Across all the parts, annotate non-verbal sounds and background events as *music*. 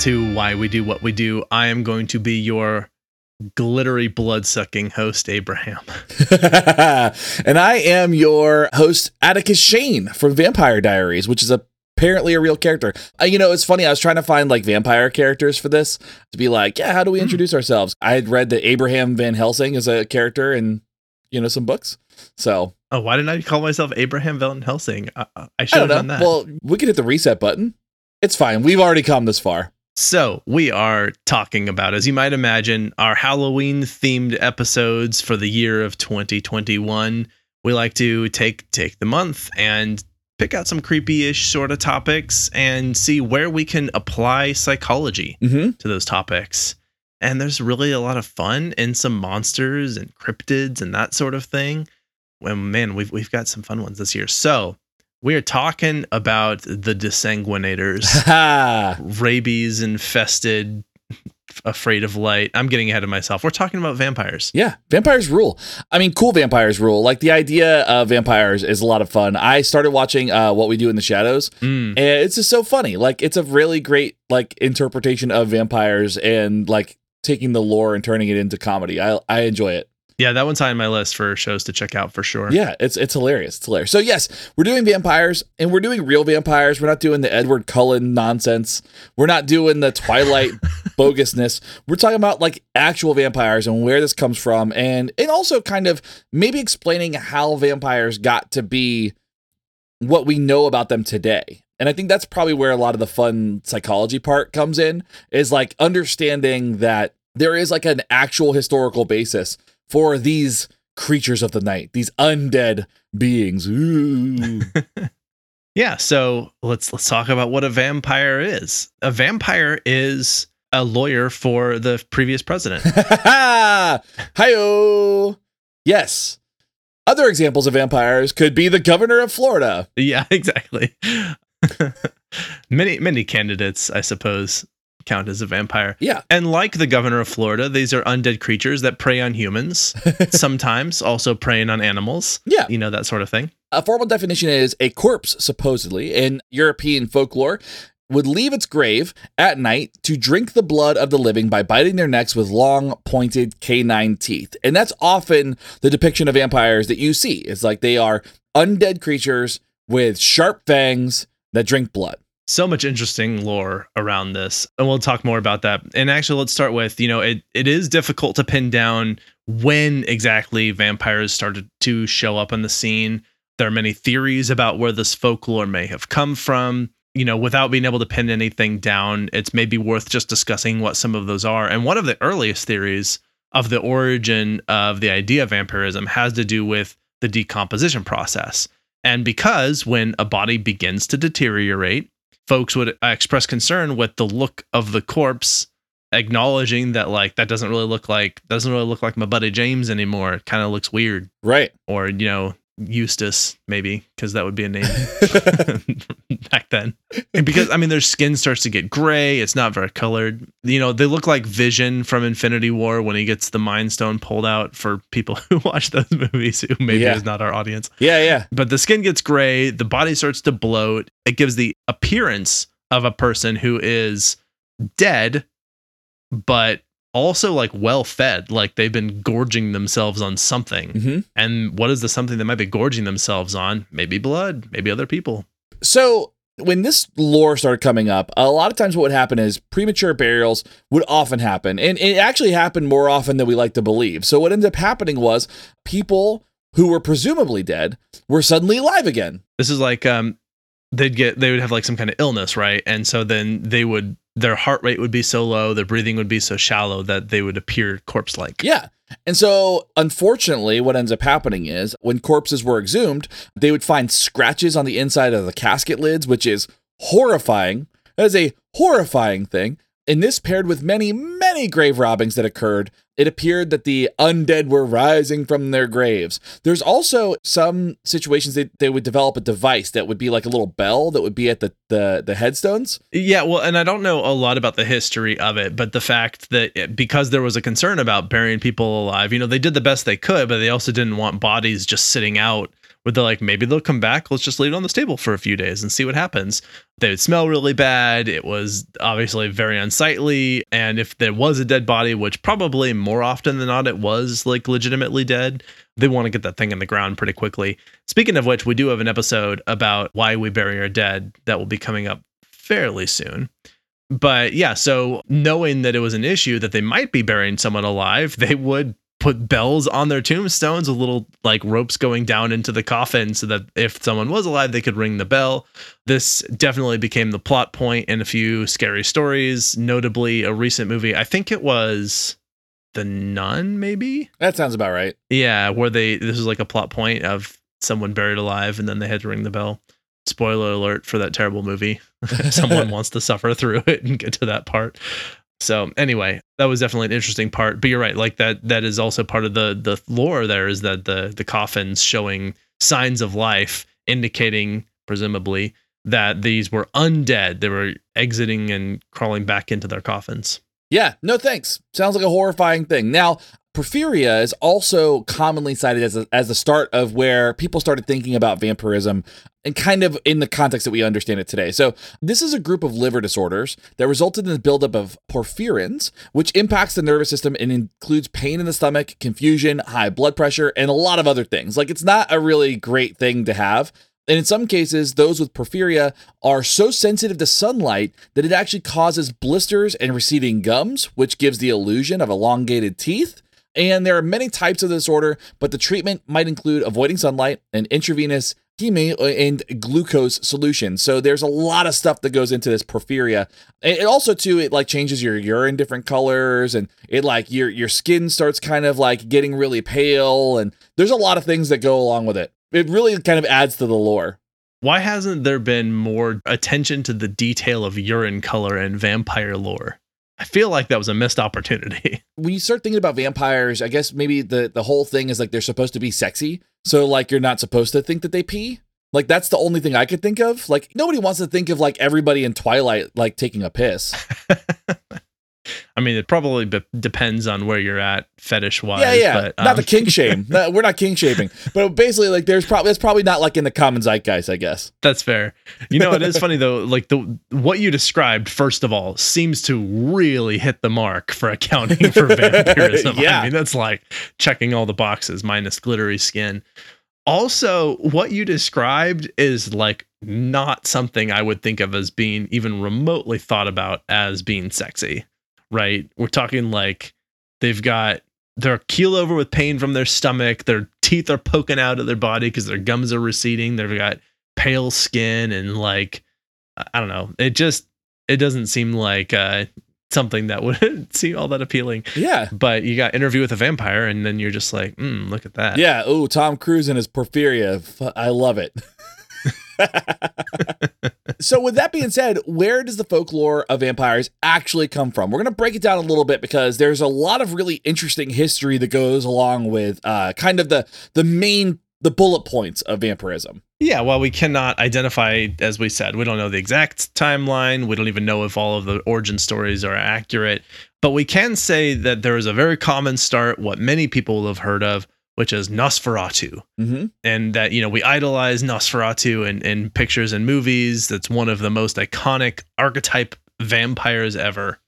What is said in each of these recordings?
To Why We Do What We Do. I am going to be your glittery blood sucking host, Abraham. *laughs* and I am your host, Atticus Shane from Vampire Diaries, which is apparently a real character. Uh, you know, it's funny. I was trying to find like vampire characters for this to be like, yeah, how do we introduce ourselves? I had read that Abraham Van Helsing is a character in, you know, some books. So. Oh, why didn't I call myself Abraham Van Helsing? I, I should have done that. Well, we could hit the reset button. It's fine. We've already come this far. So, we are talking about, as you might imagine, our Halloween themed episodes for the year of 2021. We like to take take the month and pick out some creepy-ish sort of topics and see where we can apply psychology mm-hmm. to those topics. And there's really a lot of fun in some monsters and cryptids and that sort of thing. Well, man, we've we've got some fun ones this year. So, we are talking about the desanguinators, *laughs* rabies infested, afraid of light. I'm getting ahead of myself. We're talking about vampires. Yeah, vampires rule. I mean, cool vampires rule. Like the idea of vampires is a lot of fun. I started watching uh, What We Do in the Shadows, Mm. and it's just so funny. Like it's a really great like interpretation of vampires and like taking the lore and turning it into comedy. I I enjoy it. Yeah, that one's high on my list for shows to check out for sure. Yeah, it's it's hilarious. It's hilarious. So yes, we're doing vampires and we're doing real vampires. We're not doing the Edward Cullen nonsense. We're not doing the Twilight *laughs* bogusness. We're talking about like actual vampires and where this comes from and and also kind of maybe explaining how vampires got to be what we know about them today. And I think that's probably where a lot of the fun psychology part comes in is like understanding that there is like an actual historical basis for these creatures of the night, these undead beings. *laughs* Yeah, so let's let's talk about what a vampire is. A vampire is a lawyer for the previous president. *laughs* Hi-yo. Yes. Other examples of vampires could be the governor of Florida. yeah, *laughs* exactly. many many candidates, I suppose, count as a vampire. Yeah. And like the governor of Florida, these are undead creatures that prey on humans, *laughs* sometimes also preying on animals. Yeah. You know, that sort of thing. A formal definition is a corpse, supposedly, in European folklore, would leave its grave at night to drink the blood of the living by biting their necks with long, pointed canine teeth. And that's often the depiction of vampires that you see. It's like they are undead creatures with sharp fangs that drink blood. So much interesting lore around this. And we'll talk more about that. And actually, let's start with you know, it, it is difficult to pin down when exactly vampires started to show up on the scene. There are many theories about where this folklore may have come from. You know, without being able to pin anything down, it's maybe worth just discussing what some of those are. And one of the earliest theories of the origin of the idea of vampirism has to do with the decomposition process. And because when a body begins to deteriorate, folks would uh, express concern with the look of the corpse, acknowledging that like that doesn't really look like doesn't really look like my buddy James anymore. It kind of looks weird. Right. Or, you know, Eustace, maybe, because that would be a name *laughs* *laughs* back then. And because I mean their skin starts to get gray, it's not very colored. You know, they look like Vision from Infinity War when he gets the Mind Stone pulled out for people *laughs* who watch those movies who maybe Yeah. is not our audience. Yeah, yeah. But the skin gets gray, the body starts to bloat. It gives the appearance of a person who is dead, but also like well fed, like they've been gorging themselves on something. hmm And what is the something they might be gorging themselves on? Maybe blood, maybe other people. So when this lore started coming up, a lot of times what would happen is premature burials would often happen. And it actually happened more often than we like to believe. So what ended up happening was people who were presumably dead were suddenly alive again. This is like um they'd get they would have like some kind of illness, right? And so then they would their heart rate would be so low, their breathing would be so shallow that they would appear corpse like. Yeah. And so, unfortunately, what ends up happening is when corpses were exhumed, they would find scratches on the inside of the casket lids, which is horrifying. That is a horrifying thing. And this paired with many, many grave robbings that occurred, it appeared that the undead were rising from their graves. There's also some situations that they would develop a device that would be like a little bell that would be at the, the, the headstones. Yeah, well, and I don't know a lot about the history of it, but the fact that it, because there was a concern about burying people alive, you know, they did the best they could, but they also didn't want bodies just sitting out where they're like, maybe they'll come back. Let's just leave it on this table for a few days and see what happens. They would smell really bad. It was obviously very unsightly. And if there was a dead body, which probably more often than not it was like legitimately dead, they want to get that thing in the ground pretty quickly. Speaking of which, we do have an episode about why we bury our dead that will be coming up fairly soon. But yeah, so knowing that it was an issue that they might be burying someone alive, *laughs* they would put bells on their tombstones with little like ropes going down into the coffin so that if someone was alive they could ring the bell. This definitely became the plot point in a few scary stories notably a recent movie i think it was the nun maybe? That sounds about right. yeah where they this was like a plot point of someone buried alive and then they had to ring the bell. Spoiler alert for that terrible movie. *laughs* Someone *laughs* wants to suffer through it and get to that part so anyway, that was definitely an interesting part. But you're right, like that that is also part of the the lore there is that the the coffins showing signs of life, indicating presumably that these were undead. They were exiting and crawling back into their coffins. Yeah, no thanks. Sounds like a horrifying thing. Now, porphyria is also commonly cited as a, as the start of where people started thinking about vampirism and kind of in the context that we understand it today. So, this is a group of liver disorders that resulted in the buildup of porphyrins, which impacts the nervous system and includes pain in the stomach, confusion, high blood pressure, and a lot of other things. Like, it's not a really great thing to have. And in some cases, those with porphyria are so sensitive to sunlight that it actually causes blisters and receding gums, which gives the illusion of elongated teeth. And there are many types of disorder, but the treatment might include avoiding sunlight and intravenous and glucose solution. So there's a lot of stuff that goes into this porphyria. It also too it like changes your urine different colors and it like your your skin starts kind of like getting really pale and there's a lot of things that go along with it. It really kind of adds to the lore. Why hasn't there been more attention to the detail of urine color and vampire lore? I feel like that was a missed opportunity. *laughs* When you start thinking about vampires, I guess maybe the the whole thing is like they're supposed to be sexy. So like you're not supposed to think that they pee. Like that's the only thing I could think of. Like nobody wants to think of like everybody in Twilight like taking a piss. *laughs* I mean, it probably be- depends on where you're at fetish wise. yeah, yeah. But, not um, the kink *laughs* shame. No, we're not kink shaming. But basically, like there's probably that's probably not like in the common zeitgeist, I guess. That's fair. You know, it is funny though. Like the what you described, first of all, seems to really hit the mark for accounting for *laughs* vampirism. Yeah. I mean, that's like checking all the boxes minus glittery skin. Also, what you described is like not something I would think of as being even remotely thought about as being sexy. Right? We're talking like they've got they're keel over with pain from their stomach. Their teeth are poking out of their body because their gums are receding. They've got pale skin and like I- don't know. It just it doesn't seem like uh, something that *laughs* would seem all that appealing. Yeah. But you got interview with a vampire, and then you're just like, mm, look at that. Yeah. Oh, Tom Cruise and his porphyria. I love it. *laughs* *laughs* so, with that being said, where does the folklore of vampires actually come from? We're going to break it down a little bit because there's a lot of really interesting history that goes along with uh, kind of the the main the bullet points of vampirism. Yeah, well, we cannot identify, as we said, we don't know the exact timeline. We don't even know if all of the origin stories are accurate. But we can say that there is a very common start, what many people will have heard of, which is Nosferatu. Mm-hmm. And that, you know, we idolize Nosferatu in, in pictures and movies. That's one of the most iconic archetype vampires ever.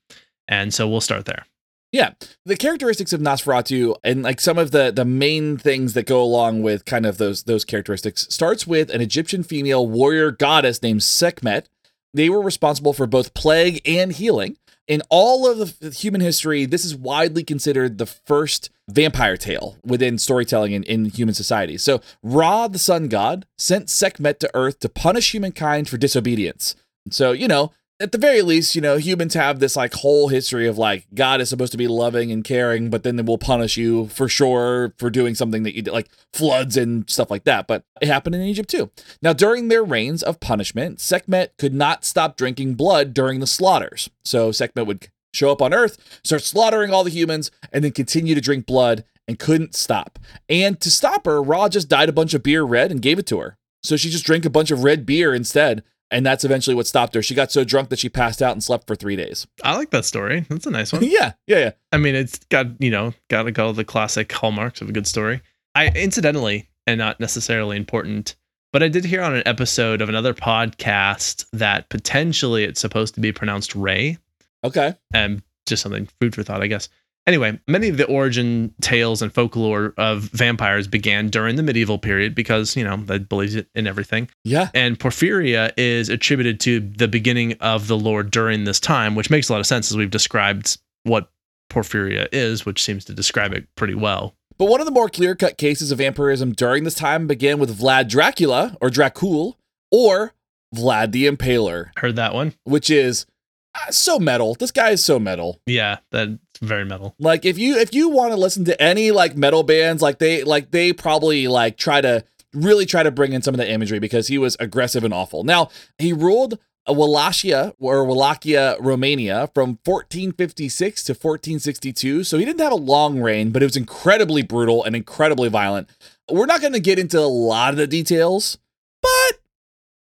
And so we'll start there. Yeah, the characteristics of Nosferatu and like some of the the main things that go along with kind of those those characteristics starts with an Egyptian female warrior goddess named Sekhmet. They were responsible for both plague and healing. In all of human history, this is widely considered the first vampire tale within storytelling in, in human society. So, Ra, the sun god, sent Sekhmet to Earth to punish humankind for disobedience. So, you know, at the very least, you know, humans have this like whole history of like God is supposed to be loving and caring, but then they will punish you for sure for doing something that you did, like floods and stuff like that. But it happened in Egypt too. Now, during their reigns of punishment, Sekhmet could not stop drinking blood during the slaughters. So Sekhmet would show up on Earth, start slaughtering all the humans, and then continue to drink blood and couldn't stop. And to stop her, Ra just dyed a bunch of beer red and gave it to her. So she just drank a bunch of red beer instead and that's eventually what stopped her. She got so drunk that she passed out and slept for three days. I like that story. That's a nice one. *laughs* yeah, yeah, yeah. I mean, it's got, you know, got to go the classic hallmarks of a good story. I incidentally, and not necessarily important. But I did hear on an episode of another podcast that potentially it's supposed to be pronounced Ray, Okay. and just something food for thought, I guess. Anyway, many of the origin tales and folklore of vampires began during the medieval period because, you know, they believed it in everything. Yeah. And Porphyria is attributed to the beginning of the lore during this time, which makes a lot of sense as we've described what Porphyria is, which seems to describe it pretty well. But one of the more clear cut cases of vampirism during this time began with Vlad Dracula, or Dracul, or Vlad the Impaler, Heard that one? which is uh, so metal. This guy is so metal. Yeah, that's very metal. Like if you if you want to listen to any like metal bands, like they like they probably like try to really try to bring in some of the imagery because he was aggressive and awful. Now he ruled uh, Wallachia or Wallachia, Romania from 1456 to 1462. So he didn't have a long reign, but it was incredibly brutal and incredibly violent. We're not going to get into a lot of the details, but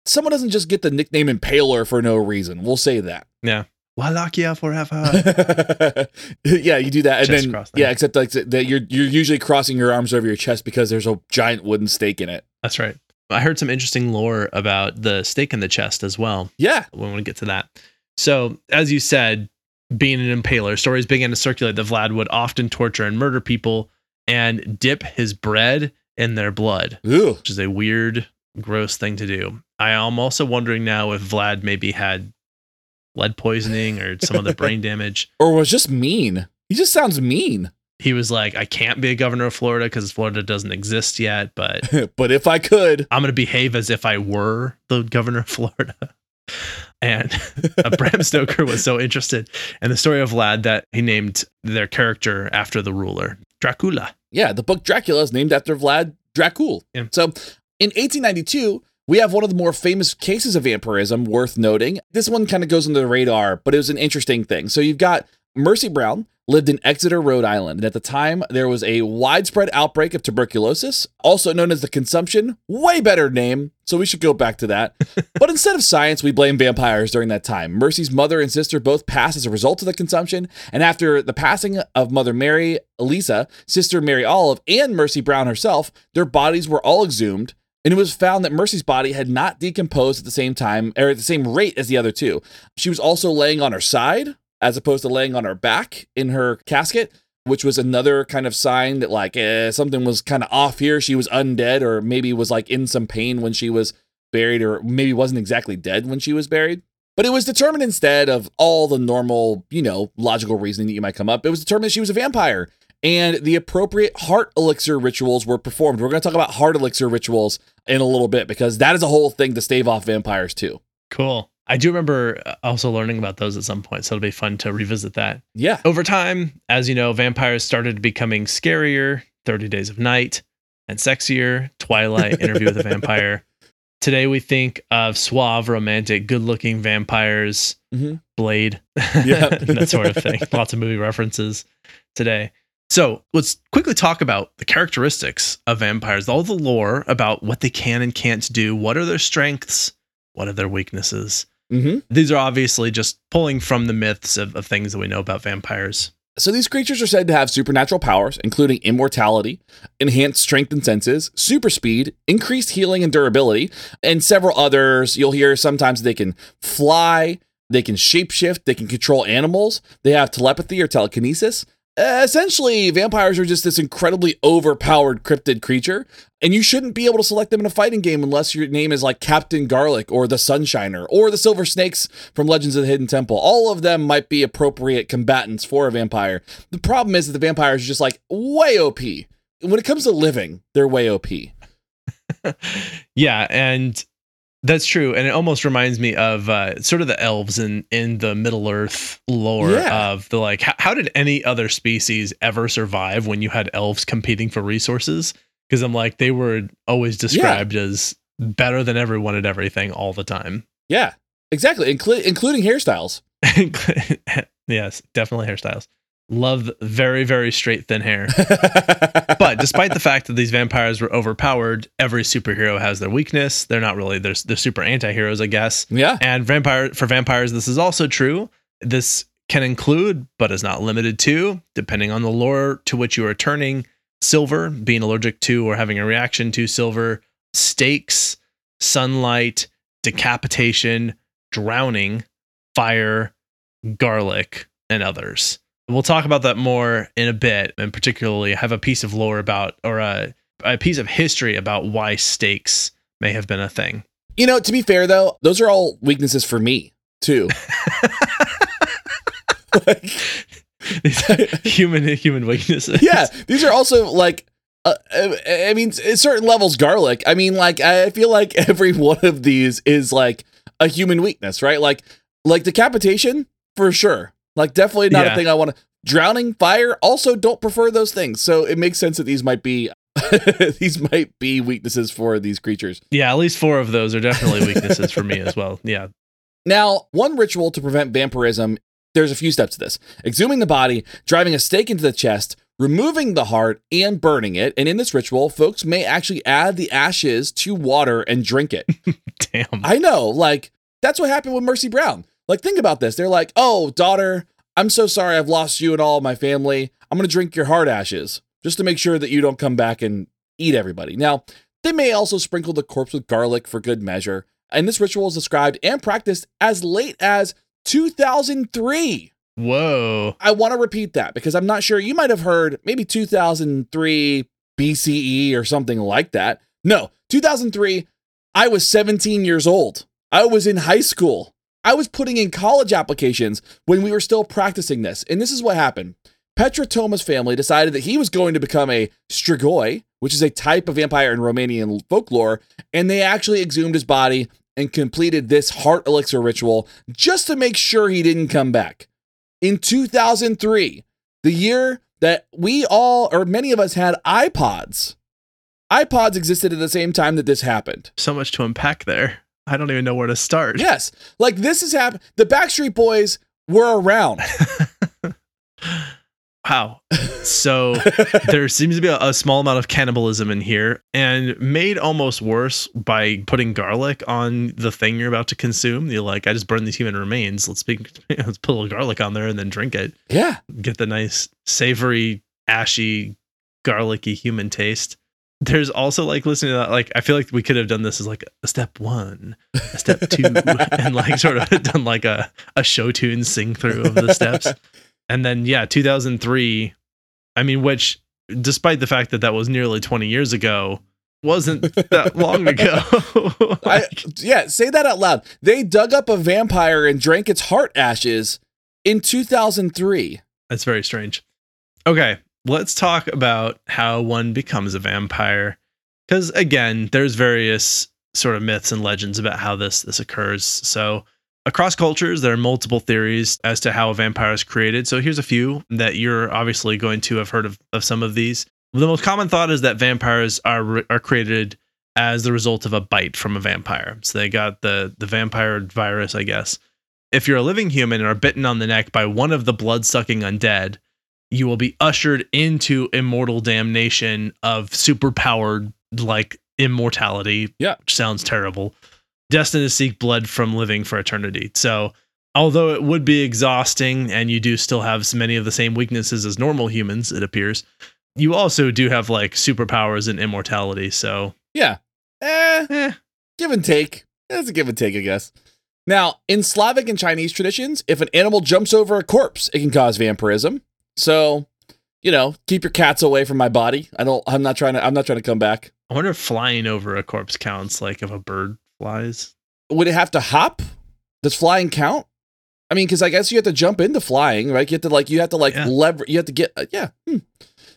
someone doesn't just get the nickname Impaler for no reason. We'll say that. Yeah. Wallachia forever. *laughs* yeah, you do that, and Chest then cross yeah, except like that you're you're usually crossing your arms over your chest because there's a giant wooden stake in it. That's right. I heard some interesting lore about the stake in the chest as well. Yeah, We want to get to that. So, as you said, being an impaler, stories began to circulate that Vlad would often torture and murder people and dip his bread in their blood, Ooh. which is a weird, gross thing to do. I am also wondering now if Vlad maybe had lead poisoning or some other brain *laughs* damage. or was just mean. He just sounds mean. He was like, I can't be a governor of Florida because Florida doesn't exist yet, but *laughs* but if I could, I'm going to behave as if I were the governor of Florida. *laughs* And Bram Stoker was so interested in the story of Vlad that he named their character after the ruler, Dracula. yeah, the book Dracula is named after Vlad Dracul. Yeah. So in 1892, we have one of the more famous cases of vampirism worth noting. This one kind of goes under the radar, but it was an interesting thing. So you've got Mercy Brown lived in Exeter, Rhode Island. And at the time, there was a widespread outbreak of tuberculosis, also known as the consumption. Way better name, so we should go back to that. *laughs* but instead of science, we blame vampires during that time. Mercy's mother and sister both passed as a result of the consumption. And after the passing of Mother Mary, Elisa, Sister Mary Olive, and Mercy Brown herself, their bodies were all exhumed. And it was found that Mercy's body had not decomposed at the same time or at the same rate as the other two. She was also laying on her side as opposed to laying on her back in her casket, which was another kind of sign that like eh, something was kind of off here. She was undead, or maybe was like in some pain when she was buried, or maybe wasn't exactly dead when she was buried. But it was determined instead of all the normal, you know, logical reasoning that you might come up. It was determined that she was a vampire. And the appropriate heart elixir rituals were performed. We're going to talk about heart elixir rituals in a little bit because that is a whole thing to stave off vampires too. Cool. I do remember also learning about those at some point, so it'll be fun to revisit that. Yeah. Over time, as you know, vampires started becoming scarier 30 Days of Night and sexier Twilight, Interview with a Vampire. *laughs* Today, we think of suave, romantic, good looking vampires, Mhm. Blade, *laughs* Yeah. that sort of thing. Lots of movie references today. So let's quickly talk about the characteristics of vampires, all the lore about what they can and can't do. What are their strengths? What are their weaknesses? hmm These are obviously just pulling from the myths of, of things that we know about vampires. So these creatures are said to have supernatural powers, including immortality, enhanced strength and senses, super speed, increased healing and durability, and several others. You'll hear sometimes they can fly, they can shapeshift, they can control animals, they have telepathy or telekinesis. Uh, essentially, vampires are just this incredibly overpowered cryptid creature, and you shouldn't be able to select them in a fighting game unless your name is like Captain Garlic or the Sunshiner or the Silver Snakes from Legends of the Hidden Temple. All of them might be appropriate combatants for a vampire. The problem is that the vampires are just like way OP. When it comes to living, they're way OP. *laughs* yeah, and that's true. And it almost reminds me of uh, sort of the elves in in the Middle Earth lore Yeah. of the like, how, how did any other species ever survive when you had elves competing for resources? Because I'm like, they were always described as better than everyone at everything all the time. Yeah, exactly, inclu- including hairstyles. *laughs* *laughs* yes, definitely hairstyles. Love very, very straight, thin hair. *laughs* but despite the fact that these vampires were overpowered, every superhero has their weakness. They're not really they're, they're super anti-heroes, I guess. yeah, And vampire for vampires, this is also true. This can include, but is not limited to, depending on the lore to which you are turning, silver, being allergic to or having a reaction to silver, stakes, sunlight, decapitation, drowning, fire, garlic, and others. We'll talk about that more in a bit, and particularly have a piece of lore about or a, a piece of history about why stakes may have been a thing. You know, to be fair though, those are all weaknesses for me too. *laughs* *laughs* like, human human weaknesses. Yeah, these are also like uh, I mean, certain levels garlic. I mean, like I feel like *laughs* every one of these is like a human weakness, right? Like, like decapitation for sure. Like, definitely not yeah. a thing I want to. Drowning, fire, also don't prefer those things. So it makes sense that these might be *laughs* these might be weaknesses for these creatures. Yeah, at least four of those are definitely weaknesses for me as well. *laughs* Yeah. Now, one ritual to prevent vampirism, there's a few steps to this. Exhuming the body, driving a stake into the chest, removing the heart, and burning it. And in this ritual, folks may actually add the ashes to water and drink it. *laughs* Damn. I know, like, that's what happened with Mercy Brown. Like, think about this. They're like, oh, daughter, I'm so sorry I've lost you and all my family. I'm going to drink your heart ashes just to make sure that you don't come back and eat everybody. Now, they may also sprinkle the corpse with garlic for good measure. And this ritual is described and practiced as late as 2003. Whoa. I want to repeat that because I'm not sure. You might have heard maybe 2003 BCE or something like that. No, 2003, I was 17 years old. I was in high school. I was putting in college applications when we were still practicing this. And this is what happened. Petre Toma's family decided that he was going to become a strigoi, which is a type of vampire in Romanian folklore, and they actually exhumed his body and completed this heart elixir ritual just to make sure he didn't come back in 2003, the year that we all, or many of us, had iPods. iPods existed at the same time that this happened. So much to unpack there. I don't even know where to start. *laughs* Yes. Like this has happened. The Backstreet Boys were around. *laughs* Wow. So *laughs* there seems to be a, a, small amount of cannibalism in here and made almost worse by putting garlic on the thing you're about to consume. You're like, I just burned these human remains. Let's, be, let's put a little garlic on there and then drink it. Yeah. Get the nice, savory, ashy, garlicky human taste. There's also like listening to that, like, I feel like we could have done this as like a step one, a step two, *laughs* and like sort of done like a, a show tune sing through of the steps. And then yeah 2003 i mean which despite the fact that that was nearly 20 years ago wasn't that long ago. *laughs* I, yeah say that out loud. They dug up a vampire and drank its heart ashes in 2003 that's very strange. Okay let's talk about how one becomes a vampire because again there's various sort of myths and legends about how this this occurs so Across cultures, there are multiple theories as to how a vampire is created. So here's a few that you're obviously going to have heard of, of some of these. The most common thought is that vampires are are created as the result of a bite from a vampire. So they got the the vampire virus, I guess. If you're a living human and are bitten on the neck by one of the blood-sucking undead, you will be ushered into immortal damnation of superpowered like immortality. Yeah. Which sounds terrible destined to seek blood from living for eternity. So, although it would be exhausting and you do still have many of the same weaknesses as normal humans, it appears, you also do have like superpowers and immortality. So, yeah. Eh, eh. give and take. It's a give and take, I guess. Now, in Slavic and Chinese traditions, if an animal jumps over a corpse, it can cause vampirism. So, you know, keep your cats away from my body. I don't I'm not trying to I'm not trying to come back. I wonder if flying over a corpse counts like if a bird flies. Would it have to hop? Does flying count? I mean, because I guess you have to jump into flying, right? You have to like you have to like yeah. lever. You have to get uh, yeah. Hmm.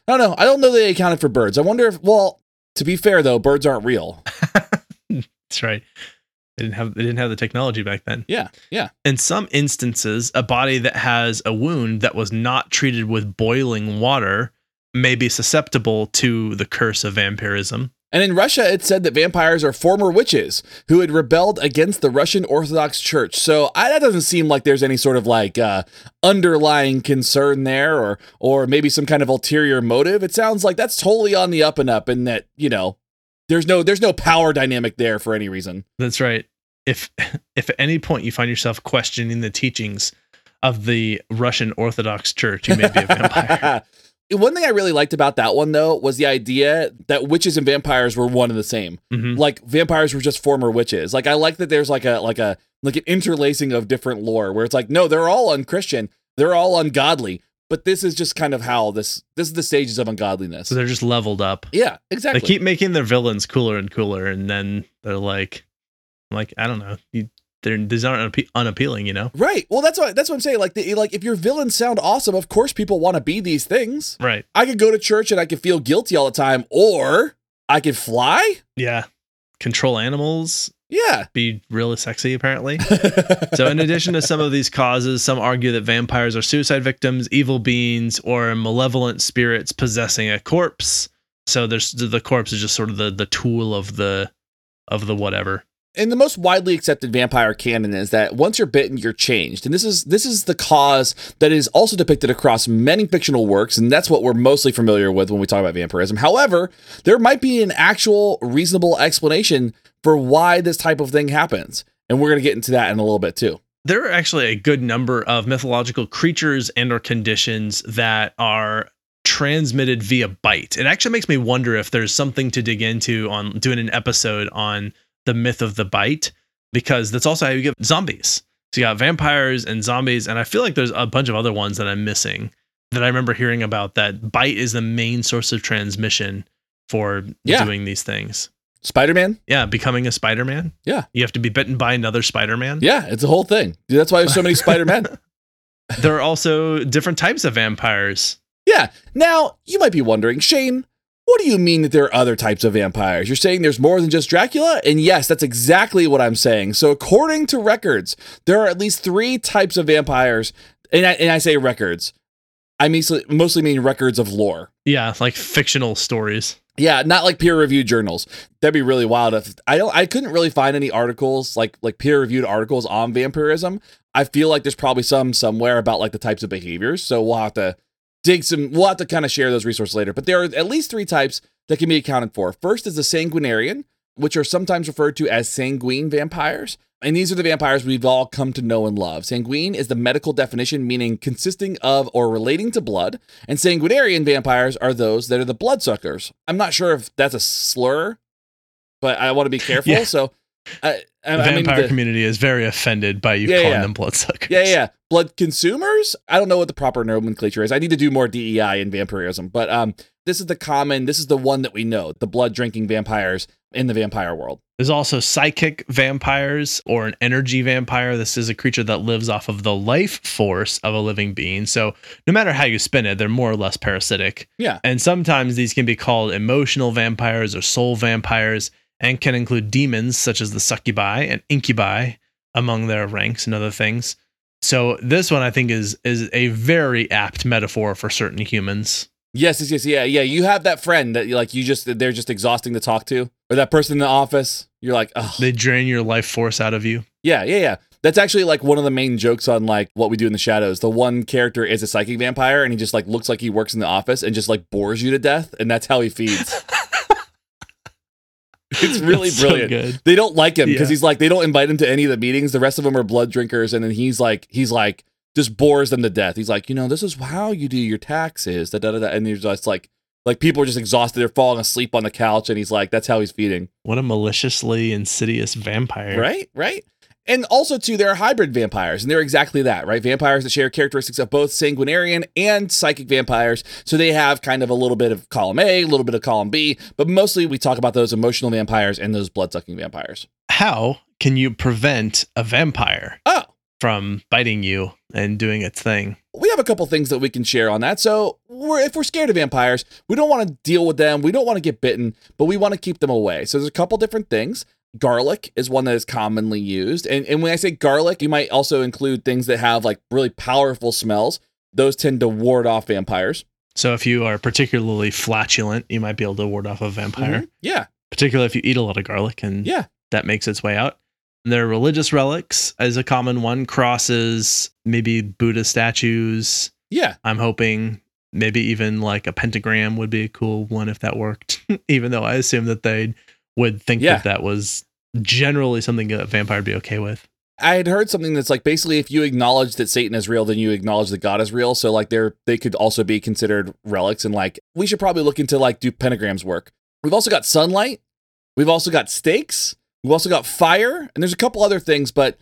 I don't know. I don't know they accounted for birds. I wonder if well, to be fair though, birds aren't real. *laughs* That's right. They didn't have they didn't have the technology back then. Yeah, yeah. In some instances, a body that has a wound that was not treated with boiling water may be susceptible to the curse of vampirism. And in Russia, it said that vampires are former witches who had rebelled against the Russian Orthodox Church. So I, that doesn't seem like there's any sort of like uh, underlying concern there, or or maybe some kind of ulterior motive. It sounds like that's totally on the up and up, and that you know there's no there's no power dynamic there for any reason. That's right. If *laughs* if at any point you find yourself questioning the teachings of the Russian Orthodox Church, you may be a vampire. *laughs* One thing I really liked about that one though was the idea that witches and vampires were one and the same. Mhm. Like vampires were just former witches. Like I like that there's like a like a like an interlacing of different lore where it's like no, they're all unchristian, they're all ungodly, but this is just kind of how this this is the stages of ungodliness. So they're just leveled up. yeah, exactly. They keep making their villains cooler and cooler, and then they're like, like I don't know, you, they're these aren't unappe- unappealing, you know? right. Well, that's what that's what I'm saying. Like the, like if your villains sound awesome, of course people want to be these things. Right? I could go to church and I could feel guilty all the time, or I could fly. Yeah. Control animals, Yeah. be really sexy, apparently. *laughs* So, in addition to some of these causes, some argue that vampires are suicide victims, evil beings, or malevolent spirits possessing a corpse. So, there's the corpse is just sort of the the tool of the of the whatever. And the most widely accepted vampire canon is that once you're bitten, you're changed. And this is this is the cause that is also depicted across many fictional works, and that's what we're mostly familiar with when we talk about vampirism. However, there might be an actual reasonable explanation for why this type of thing happens. And we're gonna get into that in a little bit too. There are actually a good number of mythological creatures and or conditions that are transmitted via bite. It actually makes me wonder if there's something to dig into on doing an episode on the myth of the bite because that's also how you get zombies. So you got vampires and zombies and I feel like there's a bunch of other ones that I'm missing that I remember hearing about that bite is the main source of transmission for Yeah. doing these things. Spider-Man? Yeah, becoming a Spider-Man. Yeah. You have to be bitten by another Spider-Man. Yeah, it's a whole thing. That's why there's so many *laughs* Spider-Men. there are also different types of vampires. Yeah. Now, you might be wondering, Shane, what do you mean that there are other types of vampires? You're saying there's more than just Dracula? And yes, that's exactly what I'm saying. So, according to records, there are at least three types of vampires. And I, and I say records, I mean, mostly mean records of lore. Yeah, like fictional stories. Yeah, not like peer-reviewed journals. That'd be really wild. If I don't, I couldn't really find any articles like like peer-reviewed articles on vampirism. I feel like there's probably some somewhere about like the types of behaviors. So we'll have to dig some. We'll have to kind of share those resources later. But there are at least three types that can be accounted for. First is the sanguinarian, which are sometimes referred to as sanguine vampires. And these are the vampires we've all come to know and love. Sanguine is the medical definition, meaning consisting of or relating to blood. And sanguinarian vampires are those that are the bloodsuckers. I'm not sure if that's a slur, but I want to be careful. Yeah. So, I, The I mean, vampire the- community is very offended by you Yeah, calling yeah. them bloodsuckers. yeah, yeah, blood consumers. I don't know what the proper nomenclature is. I need to do more DEI in vampirism, but um, this is the common. This is the one that we know: the blood drinking vampires in the vampire world. There's also psychic vampires or an energy vampire. This is a creature that lives off of the life force of a living being. So no matter how you spin it, they're more or less parasitic. Yeah. And sometimes these can be called emotional vampires or soul vampires and can include demons such as the succubi and incubi among their ranks and other things. So this one I think is is a very apt metaphor for certain humans. Yes, yes, yes, yeah, yeah. You have that friend that like. You just they're just exhausting to talk to, or that person in the office. You're like, oh, They drain your life force out of you. yeah, yeah, yeah. That's actually like one of the main jokes on like what we do in the shadows. The one character is a psychic vampire, and he just like looks like he works in the office and just like bores you to death, and that's how he feeds. *laughs* *laughs* it's really That's so brilliant. good. They don't like him because Yeah. he's like they don't invite him to any of the meetings. The rest of them are blood drinkers, and then he's like he's like just bores them to death. He's like, you know, this is how you do your taxes. Da, da, da, da. And he's just like like people are just exhausted. They're falling asleep on the couch, and he's like, that's how he's feeding. What a maliciously insidious vampire. Right, right. And also, too, there are hybrid vampires, and they're exactly that, right? Vampires that share characteristics of both sanguinarian and psychic vampires. So they have kind of a little bit of column A, a little bit of column B, but mostly we talk about those emotional vampires and those blood sucking vampires. How can you prevent a vampire Oh, from biting you and doing its thing? we have a couple things that we can share on that. So, we're, if we're scared of vampires, we don't want to deal with them. We don't want to get bitten, but we want to keep them away. So, there's a couple different things. Garlic is one that is commonly used. And, and when I say garlic, you might also include things that have like really powerful smells. Those tend to ward off vampires. So if you are particularly flatulent, you might be able to ward off a vampire. Mhm. Yeah. Particularly if you eat a lot of garlic and Yeah. that makes its way out. And there are religious relics as a common one, crosses, maybe Buddha statues. Yeah. I'm hoping maybe even like a pentagram would be a cool one if that worked. *laughs* even though I assume that they would think Yeah. that that was generally something a vampire would be okay with. I had heard something that's like basically if you acknowledge that Satan is real, then you acknowledge that God is real. So like they're they could also be considered relics, and like we should probably look into like do pentagrams work. We've also got sunlight. We've also got stakes. We've also got fire, and there's a couple other things. But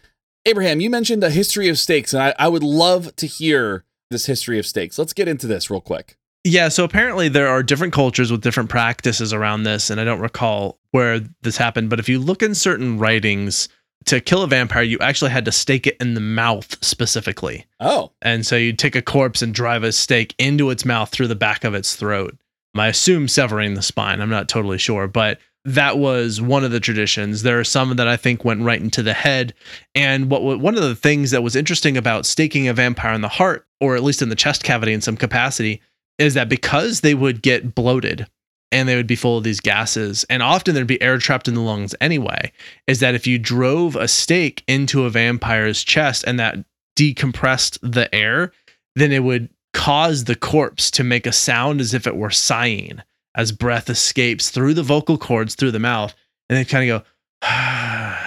Abraham, you mentioned a history of stakes, and I, I would love to hear this history of stakes. Let's get into this real quick. Yeah, so apparently there are different cultures with different practices around this, and I don't recall where this happened, but if you look in certain writings, to kill a vampire, you actually had to stake it in the mouth specifically. Oh, And so you'd take a corpse and drive a stake into its mouth through the back of its throat. I assume severing the spine. I'm not totally sure, but that was one of the traditions. There are some that I think went right into the head. And what one of the things that was interesting about staking a vampire in the heart, or at least in the chest cavity in some capacity, is that because they would get bloated and they would be full of these gases, and often there'd be air trapped in the lungs anyway, is that if you drove a stake into a vampire's chest and that decompressed the air, then it would cause the corpse to make a sound as if it were sighing as breath escapes through the vocal cords through the mouth and they kind of go *sighs*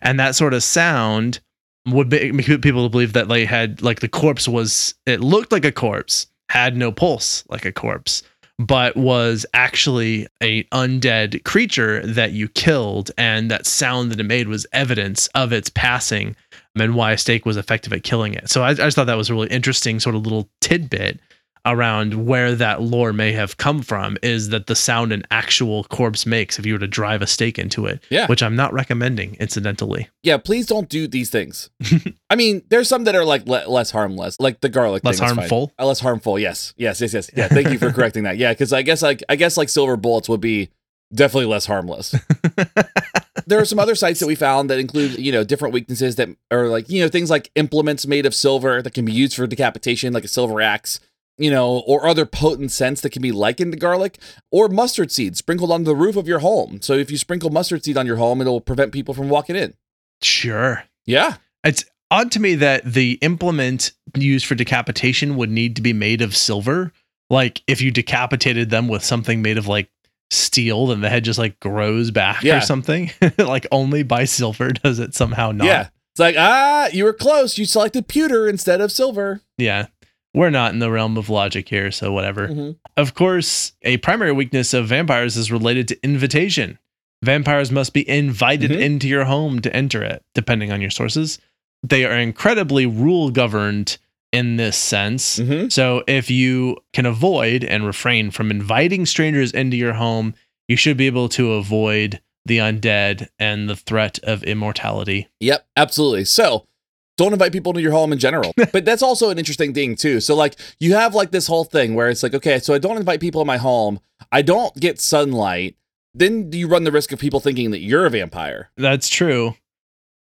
and that sort of sound would make people believe that they had like the corpse was it looked like a corpse had no pulse like a corpse but was actually a undead creature that you killed. And that sound that it made was evidence of its passing and why a stake was effective at killing it. So I, I just thought that was a really interesting sort of little tidbit around where that lore may have come from is that the sound an actual corpse makes if you were to drive a stake into it Yeah. which i'm not recommending incidentally yeah. Please don't do these things. *laughs* I mean, there's some that are like le- less harmless, like the garlic. Less thing is fine. harmful? Uh, less harmful. Yes. Yes. Yes. Yes. Yeah. Thank you for *laughs* correcting that. Yeah, because I guess like I guess like silver bullets would be definitely less harmless. *laughs* there are some other sites that we found that include you know different weaknesses that are like you know things like implements made of silver that can be used for decapitation, like a silver axe. You know, or other potent scents that can be likened to garlic, or mustard seed sprinkled on the roof of your home. So if you sprinkle mustard seed on your home, it'll prevent people from walking in. sure Yeah. It's odd to me that the implement used for decapitation would need to be made of silver. Like if you decapitated them with something made of like steel, then the head just like grows back Yeah. or something. *laughs* like only by silver *laughs* does it somehow not. Yeah. It's like, ah, you were close. You selected pewter instead of silver. Yeah. We're not in the realm of logic here, so whatever. Mhm. Of course, a primary weakness of vampires is related to invitation. Vampires must be invited Mhm. into your home to enter it, depending on your sources. They are incredibly rule governed in this sense. Mhm. So if you can avoid and refrain from inviting strangers into your home, you should be able to avoid the undead and the threat of immortality. Yep, absolutely. So don't invite people into your home in general. *laughs* but that's also an interesting thing too. So like you have like this whole thing where it's like, okay, so I don't invite people in my home. I don't get sunlight. Then you run the risk of people thinking that you're a vampire. That's true.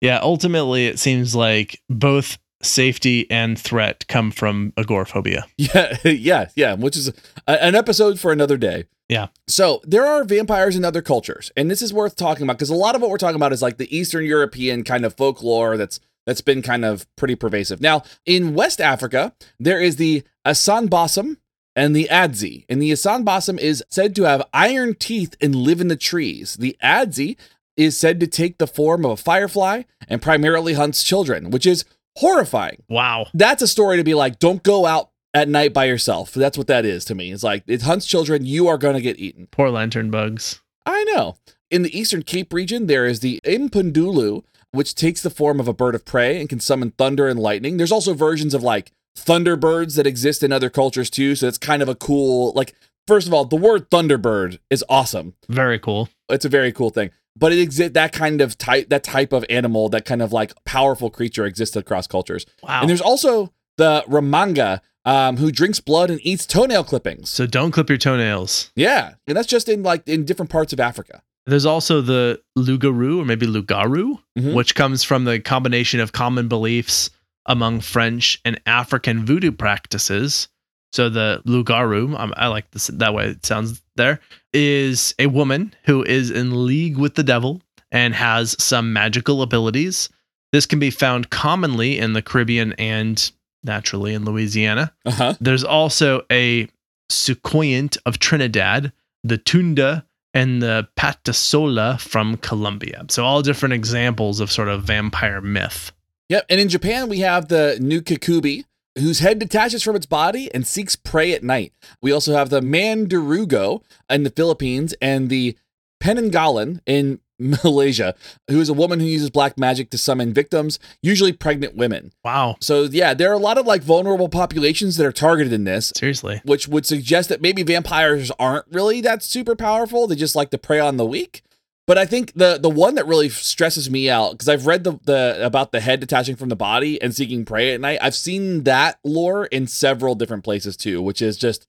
Yeah, ultimately, it seems like both safety and threat come from agoraphobia. *laughs* Yeah, yeah, yeah, which is a, an episode for another day. Yeah. So there are vampires in other cultures, and this is worth talking about because a lot of what we're talking about is like the Eastern European kind of folklore that's that's been kind of pretty pervasive. Now, in West Africa, there is the Asanbosam and the Adze. And the Asanbosam is said to have iron teeth and live in the trees. The Adze is said to take the form of a firefly and primarily hunts children, which is horrifying Wow. that's a story to be like, don't go out at night by yourself. That's what that is to me. It's like it hunts children, you are going to get eaten. Poor lantern bugs. I know. In the Eastern Cape region, there is the Impundulu, which takes the form of a bird of prey and can summon thunder and lightning. There's also versions of like thunderbirds that exist in other cultures too. So it's kind of a cool, like, first of all, the word thunderbird is awesome. Very cool. It's a very cool thing. But it exists that kind of type, that type of animal, that kind of like powerful creature exists across cultures. Wow. And there's also the Ramanga, um, who drinks blood and eats toenail clippings. so don't clip your toenails. Yeah, and that's just in like in different parts of Africa. There's also the Lugaru or maybe Lugaru, Mhm. which comes from the combination of common beliefs among French and African voodoo practices. So the Lugaru, um, I like this that way it sounds there, is a woman who is in league with the devil and has some magical abilities. This can be found commonly in the Caribbean and naturally in Louisiana. Uh huh. There's also a Soucouyant of Trinidad, the Tunda and the Patasola from Colombia. So all different examples of sort of vampire myth. Yep. And in Japan, we have the Nukekubi, whose head detaches from its body and seeks prey at night. We also have the Mandurugo in the Philippines and the Penanggalan in Malaysia, who is a woman who uses black magic to summon victims, usually pregnant women. Wow. So yeah, there are a lot of like vulnerable populations that are targeted in this. Seriously. Which would suggest that maybe vampires aren't really that super powerful. They just like to prey on the weak. But I think the the one that really stresses me out because I've read the the about the head detaching from the body and seeking prey at night. I've seen that lore in several different places too, which is just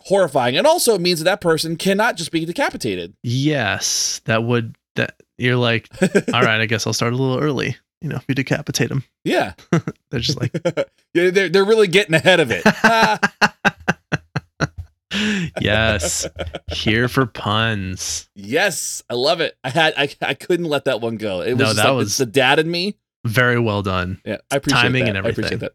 horrifying. And also it means that that person cannot just be decapitated. Yes, that would that you're like, *laughs* all right, I guess I'll start a little early. You know, if you decapitate them, *laughs* Yeah, they're just like, *laughs* yeah, they're they're really getting ahead of it. yes, here for puns. yes, I love it. I had I, I couldn't let that one go. It was No, that like, was- the dad in me. Very well done. Yeah, I appreciate Timing that. and I appreciate everything.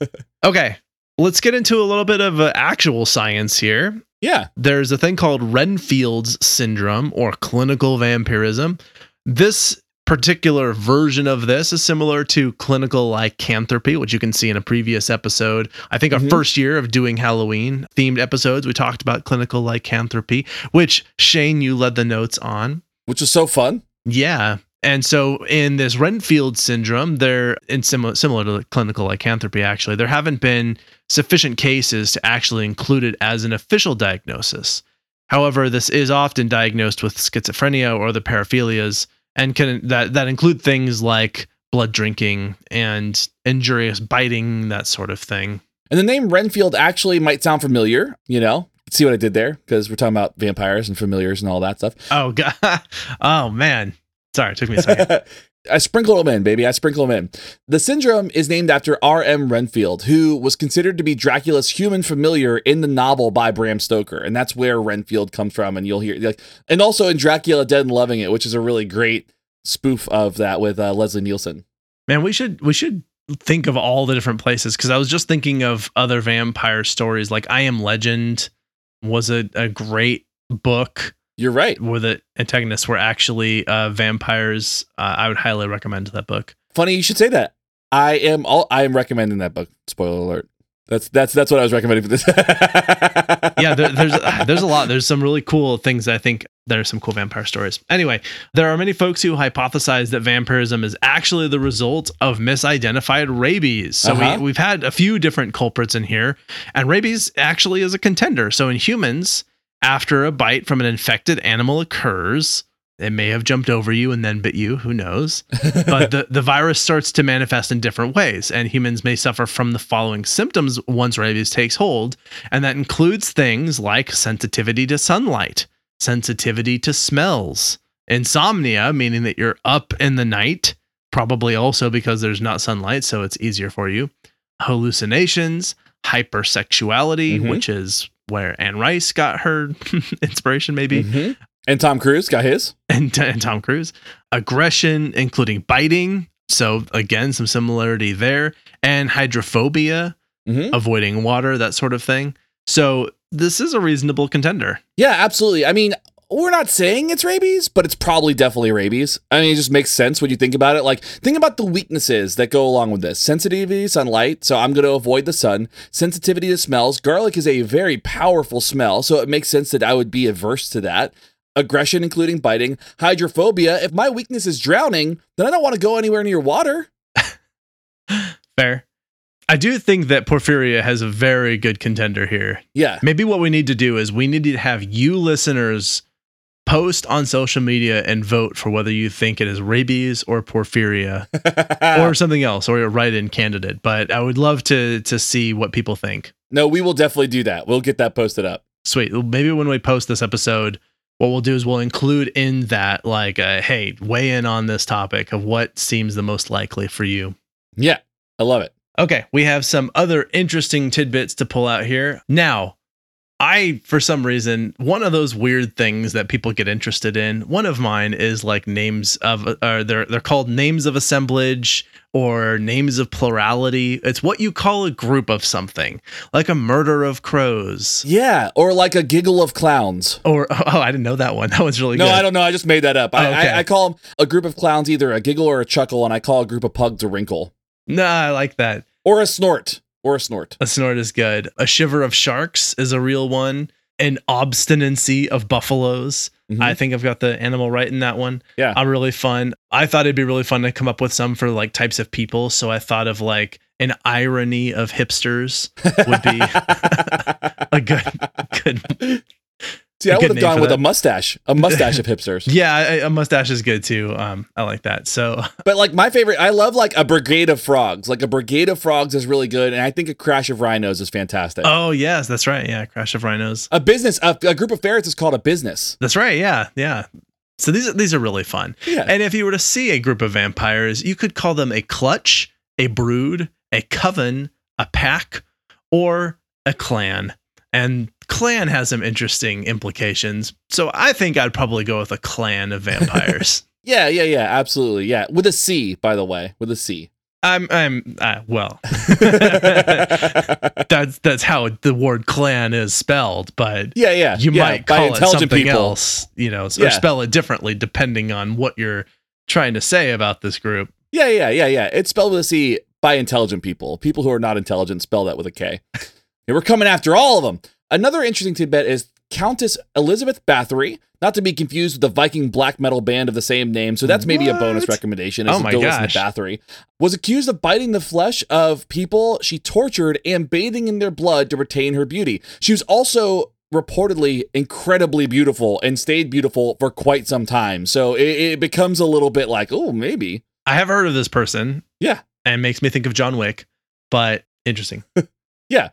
that. Okay, let's get into a little bit of uh, actual science here. Yeah. There's a thing called Renfield's syndrome or clinical vampirism. This particular version of this is similar to clinical lycanthropy, which you can see in a previous episode. I think our Mhm. first year of doing Halloween themed episodes, we talked about clinical lycanthropy, which Shane, you led the notes on. Which was so fun. Yeah. And so in this Renfield syndrome, there in similar similar to clinical lycanthropy, actually, there haven't been sufficient cases to actually include it as an official diagnosis. However, this is often diagnosed with schizophrenia or the paraphilias, and can that that include things like blood drinking and injurious biting, that sort of thing. And the name Renfield actually might sound familiar, you know? See what I did there? Because we're talking about vampires and familiars and all that stuff. Oh *laughs* god. Oh man. Sorry, it took me a second. *laughs* I sprinkle them in, baby. I sprinkle them in. The syndrome is named after R.M. Renfield, who was considered to be Dracula's human familiar in the novel by Bram Stoker, and that's where Renfield comes from. And you'll hear like, and also in Dracula Dead and Loving It, which is a really great spoof of that with uh, Leslie Nielsen. Man, we should we should think of all the different places because I was just thinking of other vampire stories. Like I Am Legend was a, a great book You're right. where the antagonists were actually uh, vampires. Uh, I would highly recommend that book. Funny you should say that. I am all I am recommending that book. Spoiler alert. That's that's that's what I was recommending for this. *laughs* Yeah, there, there's there's a lot. There's some really cool things. I think there are some cool vampire stories. Anyway, there are many folks who hypothesize that vampirism is actually the result of misidentified rabies. So Uh-huh. we, we've had a few different culprits in here, and rabies actually is a contender. So in humans, after a bite from an infected animal occurs, it may have jumped over you and then bit you. Who knows? *laughs* but the, the virus starts to manifest in different ways, and humans may suffer from the following symptoms once rabies takes hold. And that includes things like sensitivity to sunlight, sensitivity to smells, insomnia, meaning that you're up in the night, probably also because there's not sunlight, so it's easier for you, hallucinations, hypersexuality, Mhm. which is where Anne Rice got her *laughs* inspiration, maybe Mhm. And Tom Cruise got his. and, and Tom Cruise. Aggression, including biting. So again, some similarity there. And hydrophobia, Mhm. avoiding water, that sort of thing. So this is a reasonable contender. Yeah, absolutely. I mean, we're not saying it's rabies, but it's probably definitely rabies. I mean, it just makes sense when you think about it. Like, think about the weaknesses that go along with this sensitivity to sunlight. So, I'm going to avoid the sun. Sensitivity to smells. Garlic is a very powerful smell. So, it makes sense that I would be averse to that. Aggression, including biting. Hydrophobia. If my weakness is drowning, then I don't want to go anywhere near water. *laughs* Fair. I do think that Porphyria has a very good contender here. Yeah. Maybe what we need to do is we need to have you listeners post on social media and vote for whether you think it is rabies or porphyria *laughs* or something else or a write-in candidate. But I would love to to see what people think. no, we will definitely do that. We'll get that posted up. Sweet. Maybe when we post this episode, what we'll do is we'll include in that like, uh, hey, weigh in on this topic of what seems the most likely for you. Yeah. I love it. Okay, we have some other interesting tidbits to pull out here. Now, I, for some reason, one of those weird things that people get interested in. One of mine is like names of, uh, they're they're called names of assemblage or names of plurality. It's what you call a group of something, like a murder of crows. Yeah, or like a giggle of clowns. Or *laughs* oh, I didn't know that one. That was really No, good. I don't know. I just made that up. I, Oh, okay. I, I call them a group of clowns either a giggle or a chuckle, and I call a group of pugs a wrinkle No, I like that. or a snort or a snort. A snort is good. A shiver of sharks is a real one. An obstinacy of buffaloes. Mhm. I think I've got the animal right in that one. Yeah. I'm really fun. I thought it'd be really fun to come up with some for like types of people. So I thought of like an irony of hipsters would be *laughs* *laughs* a good, good. See, I would have gone with a mustache, a mustache of *laughs* hipsters. Yeah, a mustache is good too. Um, I like that. So *laughs* But like my favorite, I love like a brigade of frogs. Like a brigade of frogs is really good, and I think a crash of rhinos is fantastic. oh yes, that's right. Yeah, crash of rhinos. a business, a, a group of ferrets is called a business. That's right. Yeah, yeah. So these are these are really fun. Yeah. And if you were to see a group of vampires, you could call them a clutch, a brood, a coven, a pack, or a clan. And clan has some interesting implications. So I think I'd probably go with a clan of vampires. *laughs* Yeah, yeah, yeah, absolutely. Yeah, with a C, by the way, with a C. I'm I'm uh, well. *laughs* that's that's how the word clan is spelled, but Yeah, yeah. you yeah, might call it something people. else, you know, or spell it differently depending on what you're trying to say about this group. Yeah, yeah, yeah, yeah. It's spelled with a C by intelligent people. People who are not intelligent spell that with a K. and we're coming after all of them. Another interesting tidbit is Countess Elizabeth Bathory, not to be confused with the Viking black metal band of the same name. So that's maybe a bonus recommendation. Oh my go gosh. Bathory. Was accused of biting the flesh of people she tortured and bathing in their blood to retain her beauty. She was also reportedly incredibly beautiful and stayed beautiful for quite some time. So it, it becomes a little bit like, oh, maybe. I have heard of this person. Yeah. And makes me think of John Wick, but interesting. *laughs* Yeah.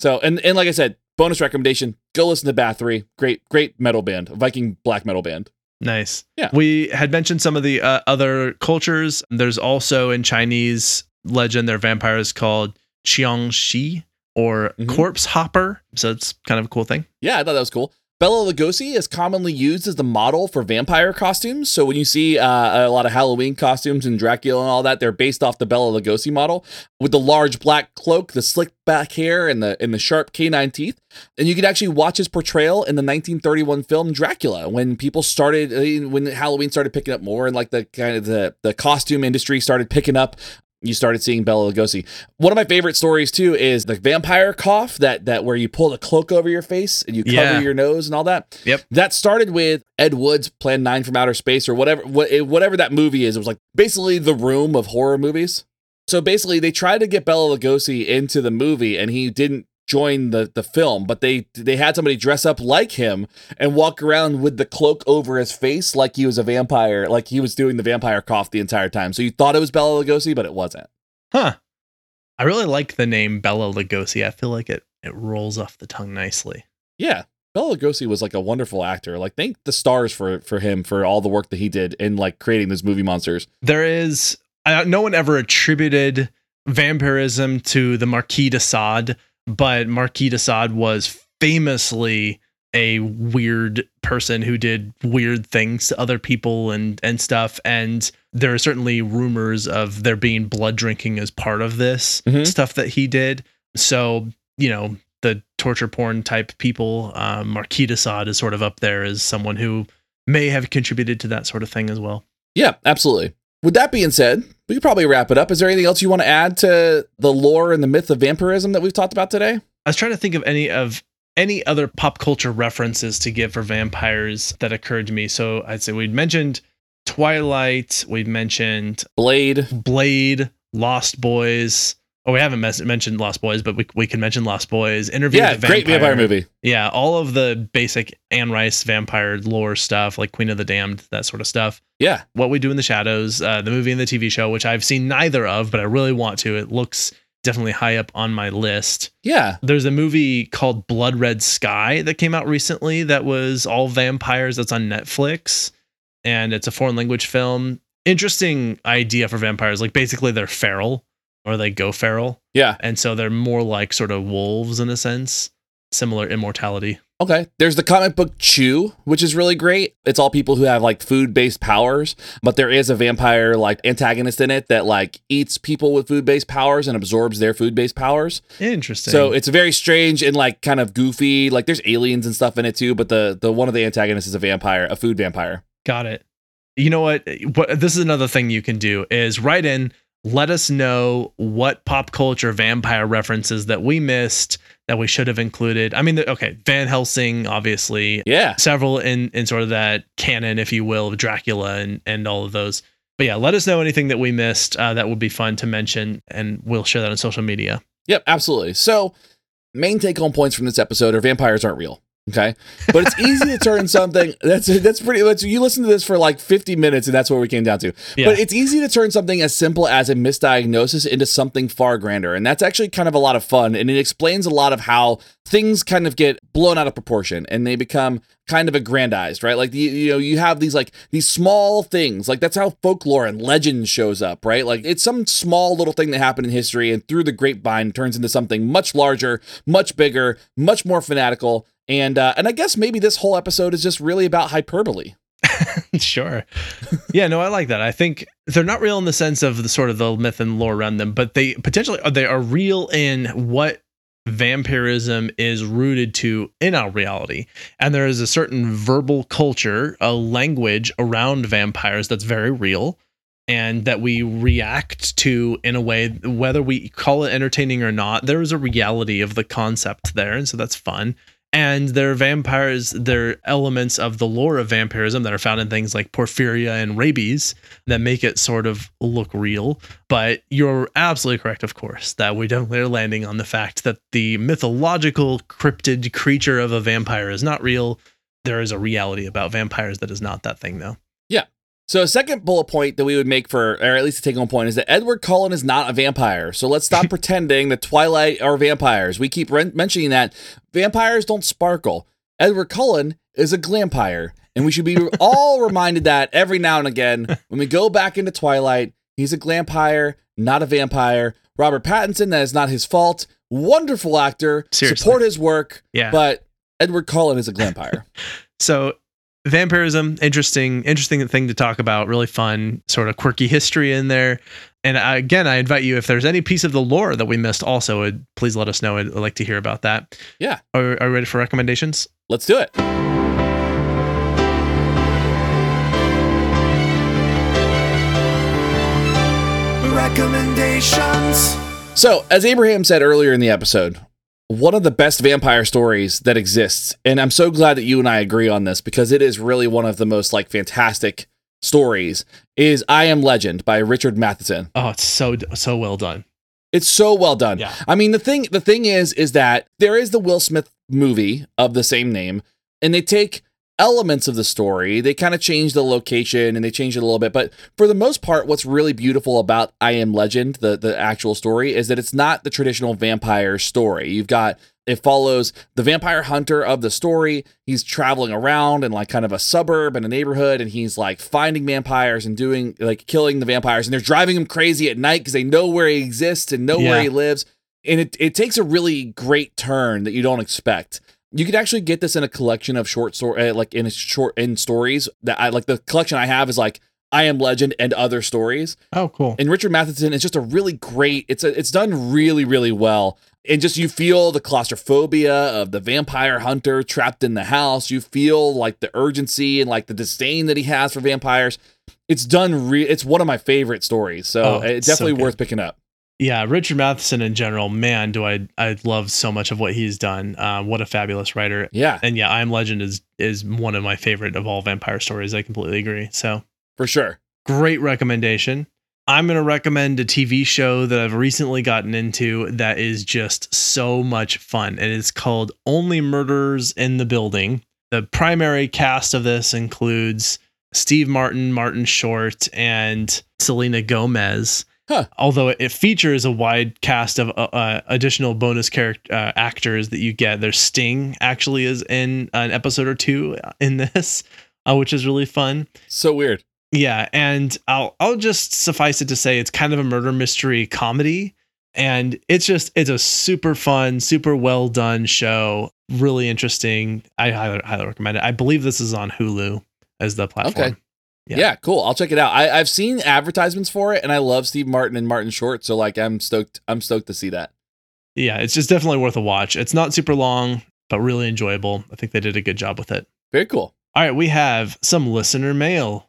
So and and like I said, bonus recommendation: go listen to Bathory. Great, great metal band, Viking black metal band. Nice. Yeah. We had mentioned some of the uh, other cultures. There's also in Chinese legend, there are vampires called Jiang Shi or Mhm. corpse hopper. So it's kind of a cool thing. Yeah, I thought that was cool. Bela Lugosi is commonly used as the model for vampire costumes. So when you see uh, a lot of Halloween costumes and Dracula and all that, they're based off the Bela Lugosi model with the large black cloak, the slick back hair, and the and the sharp canine teeth. And you can actually watch his portrayal in the 1931 film Dracula when people started when Halloween started picking up more and like the kind of the the costume industry started picking up. You started seeing Bela Lugosi. One of my favorite stories too is the vampire cough that that where you pull the cloak over your face and you cover Yeah. your nose and all that. Yep. That started with Ed Wood's Plan 9 from Outer Space or whatever wha- whatever that movie is. It was like basically the room of horror movies. So basically they tried to get Bela Lugosi into the movie and he didn't join the the film, but they they had somebody dress up like him and walk around with the cloak over his face like he was a vampire, like he was doing the vampire cough the entire time. So you thought it was Bela Lugosi, but it wasn't. Huh. I really like the name Bela Lugosi. I feel like it it rolls off the tongue nicely. Yeah. Bela Lugosi was like a wonderful actor. Like thank the stars for for him for all the work that he did in like creating those movie monsters. There is uh, no one ever attributed vampirism to the Marquis de Sade, but Marquis de Sade was famously a weird person who did weird things to other people and and stuff and there are certainly rumors of there being blood drinking as part of this Mhm. stuff that he did so you know the torture porn type people um, Marquis de Sade is sort of up there as someone who may have contributed to that sort of thing as well Yeah, absolutely. With that being said, we could probably wrap it up. Is there anything else you want to add to the lore and the myth of vampirism that we've talked about today? I was trying to think of any of any other pop culture references to give for vampires that occurred to me. So I'd say we'd mentioned Twilight, we've mentioned Blade. Blade, Lost Boys. Oh, we haven't mes- mentioned Lost Boys, but we, we can mention Lost Boys. Interview Yeah, the great vampire movie. Yeah, all of the basic Anne Rice vampire lore stuff, like Queen of the Damned, that sort of stuff. Yeah. What We Do in the Shadows, uh, the movie and the TV show, which I've seen neither of, but I really want to. It looks definitely high up on my list. Yeah. There's a movie called Blood Red Sky that came out recently that was all vampires that's on Netflix and it's a foreign language film. Interesting idea for vampires. Like basically they're feral or they go feral. Yeah. And so they're more like sort of wolves in a sense. similar immortality. Okay. There's the comic book Chew, which is really great. It's all people who have like food based powers, but there is a vampire like antagonist in it that like eats people with food based powers and absorbs their food based powers. Interesting. So it's very strange and like kind of goofy. Like there's aliens and stuff in it too, but the the one of the antagonists is a vampire, a food vampire. Got it. You know what? What this is another thing you can do is write in. Let us know what pop culture vampire references that we missed that we should have included. I mean, okay, Van Helsing, obviously, Yeah. several in in sort of that canon, if you will, of Dracula and and all of those. But yeah, let us know anything that we missed uh, that would be fun to mention, and we'll share that on social media. Yep, absolutely. So, main take home points from this episode are vampires aren't real. Okay, but it's easy to turn something that's that's pretty much you listen to this for like 50 minutes and that's what we came down to. Yeah. But it's easy to turn something as simple as a misdiagnosis into something far grander, and that's actually kind of a lot of fun, and it explains a lot of how things kind of get blown out of proportion and they become kind of aggrandized, right? Like you, you know, you have these like these small things, like that's how folklore and legend shows up, right? Like it's some small little thing that happened in history, and through the grapevine turns into something much larger, much bigger, much more fanatical. And uh, and I guess maybe this whole episode is just really about hyperbole. *laughs* sure. Yeah, no, I like that. I think they're not real in the sense of the sort of the myth and lore around them, but they potentially they are real in what vampirism is rooted to in our reality. And there is a certain verbal culture, a language around vampires that's very real and that we react to in a way whether we call it entertaining or not there is a reality of the concept there and so that's fun and there are vampires there are elements of the lore of vampirism that are found in things like porphyria and rabies that make it sort of look real. But you're absolutely correct of course that we definitely are landing on the fact that the mythological cryptid creature of a vampire is not real. There is a reality about vampires that is not that thing though So a second bullet point that we would make for, or at least a take home point, is that Edward Cullen is not a vampire. So let's stop *laughs* pretending that Twilight are vampires. We keep re- mentioning that vampires don't sparkle. Edward Cullen is a glampire, and we should be *laughs* all reminded that every now and again when we go back into Twilight. He's a glampire, not a vampire. Robert Pattinson, that is not his fault. Wonderful actor. Seriously. Support his work, yeah but Edward Cullen is a glampire. *laughs* So vampirism, interesting, interesting thing to talk about. Really fun, sort of quirky history in there. And I, again, I invite you if there's any piece of the lore that we missed, also, uh, please let us know. I'd, I'd like to hear about that. Yeah. Are, are you ready for recommendations? Let's do it. Recommendations. So, as Abraham said earlier in the episode, one of the best vampire stories that exists, and I'm so glad that you and I agree on this because it is really one of the most like fantastic stories, is I Am Legend by Richard Matheson. Oh, it's so so well done. It's so well done. Yeah. I mean, the thing the thing is is that there is the Will Smith movie of the same name, and they take elements of the story. They kind of change the location and they change it a little bit, but for the most part, what's really beautiful about I Am Legend, the the actual story, is that it's not the traditional vampire story. You've got it follows the vampire hunter of the story. He's traveling around in like kind of a suburb and a neighborhood, and he's like finding vampires and doing like killing the vampires, and they're driving him crazy at night because they know where he exists and know Yeah. where he lives. And it, it takes a really great turn that you don't expect. You could actually get this in a collection of short story, uh, like in a short in stories that I like. The collection I have is like I Am Legend and other stories. Oh, cool. And Richard Matheson is just a really great. It's a, it's done really really well. And just you feel the claustrophobia of the vampire hunter trapped in the house. You feel like the urgency and like the disdain that he has for vampires. It's done. Re- it's one of my favorite stories. So Oh, it's so definitely good. worth picking up. Yeah, Richard Matheson in general, man, do I I love so much of what he's done. Uh, what a fabulous writer. Yeah, And yeah, I Am Legend is is one of my favorite of all vampire stories. I completely agree. So for sure. great recommendation. I'm going to recommend a TV show that I've recently gotten into that is just so much fun. And it's called Only Murders in the Building. The primary cast of this includes Steve Martin, Martin Short, and Selena Gomez. Huh. Although it features a wide cast of uh, uh, additional bonus character uh, actors that you get, there's Sting actually is in an episode or two in *laughs* this, uh, which is really fun. So weird. Yeah, and I'll I'll just suffice it to say it's kind of a murder mystery comedy. And it's just it's a super fun, super well done show. Really interesting. I highly, highly recommend it. I believe this is on Hulu as the platform. Okay. Yeah. yeah. cool. I'll check it out. I, I've seen advertisements for it, and I love Steve Martin and Martin Short. So like, I'm stoked. I'm stoked to see that. Yeah, it's just definitely worth a watch. It's not super long, but really enjoyable. I think they did a good job with it. Very cool. All right, we have some listener mail.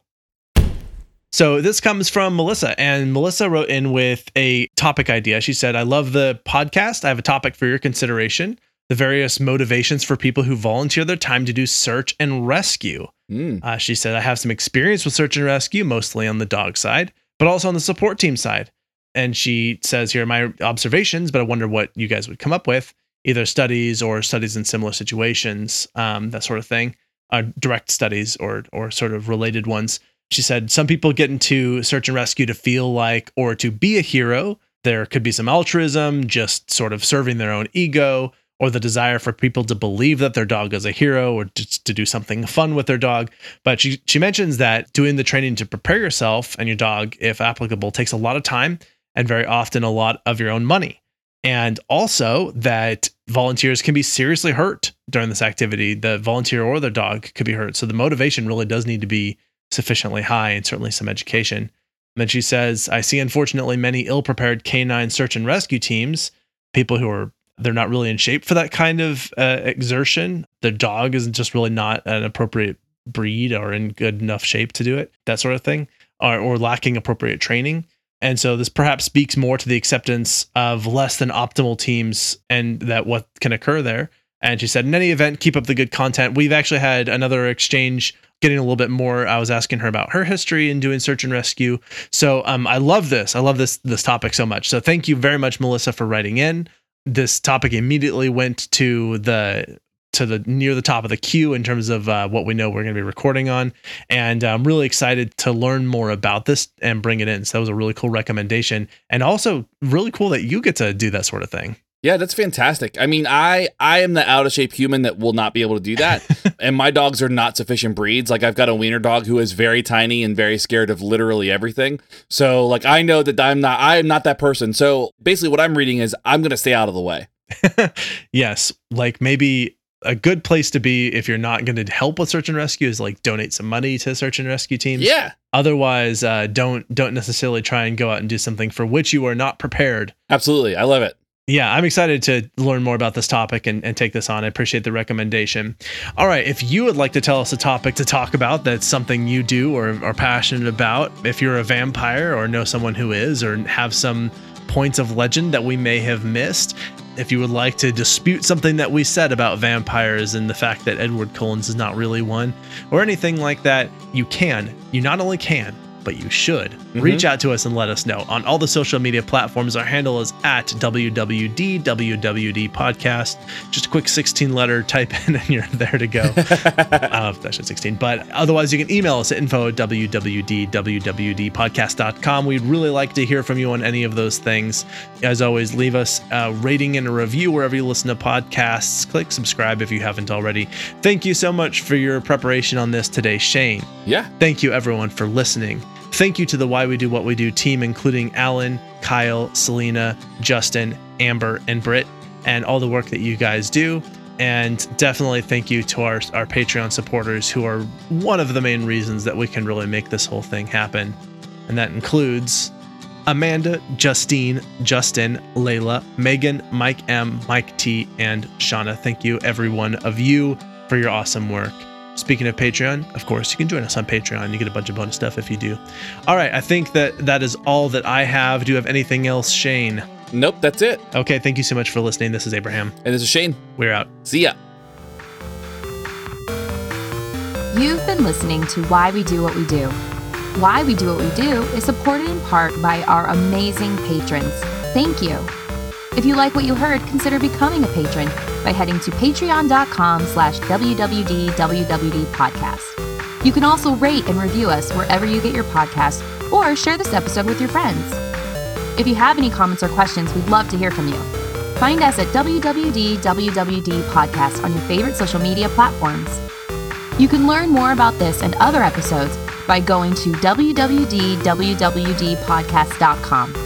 So this comes from Melissa, and Melissa wrote in with a topic idea. She said, I love the podcast. I have a topic for your consideration the various motivations for people who volunteer their time to do search and rescue. Mm. Uh, she said, I have some experience with search and rescue, mostly on the dog side, but also on the support team side. And she says, Here are my observations, but I wonder what you guys would come up with either studies or studies in similar situations, um, that sort of thing, uh, direct studies or, or sort of related ones. She said, Some people get into search and rescue to feel like or to be a hero. There could be some altruism, just sort of serving their own ego or the desire for people to believe that their dog is a hero or just to do something fun with their dog. But she, she mentions that doing the training to prepare yourself and your dog, if applicable, takes a lot of time and very often a lot of your own money. And also that volunteers can be seriously hurt during this activity. The volunteer or their dog could be hurt. So the motivation really does need to be sufficiently high and certainly some education. And then she says, I see unfortunately many ill prepared canine search and rescue teams, people who are they're not really in shape for that kind of uh, exertion. The dog is just really not an appropriate breed or in good enough shape to do it, that sort of thing, or, or lacking appropriate training. And so this perhaps speaks more to the acceptance of less than optimal teams and that what can occur there. And she said, in any event, keep up the good content. We've actually had another exchange getting a little bit more. I was asking her about her history in doing search and rescue. So um, I love this. I love this this topic so much. So thank you very much, Melissa, for writing in this topic immediately went to the to the near the top of the queue in terms of uh, what we know we're going to be recording on, and I'm really excited to learn more about this and bring it in. So that was a really cool recommendation, and also really cool that you get to do that sort of thing. Yeah, that's fantastic. I mean, I I am the out of shape human that will not be able to do that. *laughs* and my dogs are not sufficient breeds. Like I've got a wiener dog who is very tiny and very scared of literally everything. So like I know that I'm not I am not that person. So basically what I'm reading is I'm going to stay out of the way. *laughs* yes, like maybe a good place to be if you're not going to help with search and rescue is like donate some money to search and rescue teams. Yeah. Otherwise, uh, don't don't necessarily try and go out and do something for which you are not prepared. Absolutely, I love it yeah, I'm excited to learn more about this topic and, and take this on. I appreciate the recommendation. All right, if you would like to tell us a topic to talk about that's something you do or are passionate about, if you're a vampire or know someone who is, or have some points of legend that we may have missed, if you would like to dispute something that we said about vampires and the fact that Edward Cullen's is not really one, or anything like that, you can. You not only can, but you should. Mm-hmm. Reach out to us and let us know. On all the social media platforms, our handle is at WWD, WWD podcast. Just a quick 16 letter type in and you're *laughs* there to go. *laughs* uh, that's just 16. But otherwise, you can email us at info at WWD, WWDpodcast.com. We'd really like to hear from you on any of those things. As always, leave us a rating and a review wherever you listen to podcasts. Click subscribe if you haven't already. Thank you so much for your preparation on this today, Shane. Yeah. Thank you, everyone, for listening. Thank you to the Why We Do What We Do team, including Alan, Kyle, Selena, Justin, Amber, and Britt, and all the work that you guys do. And definitely thank you to our, our Patreon supporters who are one of the main reasons that we can really make this whole thing happen. And that includes Amanda, Justine, Justin, Layla, Megan, Mike M, Mike T, and Shauna. Thank you, every one of you, for your awesome work. Speaking of Patreon, of course, you can join us on Patreon. You get a bunch of bonus stuff if you do. All right, I think that that is all that I have. Do you have anything else, Shane? Nope, that's it. Okay, thank you so much for listening. This is Abraham. And this is Shane. We're out. See ya. You've been listening to Why We Do What We Do. Why We Do What We Do is supported in part by our amazing patrons. Thank you. If you like what you heard, consider becoming a patron by heading to patreon.com slash podcast. You can also rate and review us wherever you get your podcast or share this episode with your friends. If you have any comments or questions, we'd love to hear from you. Find us at podcast on your favorite social media platforms. You can learn more about this and other episodes by going to wwdwwdpodcast.com.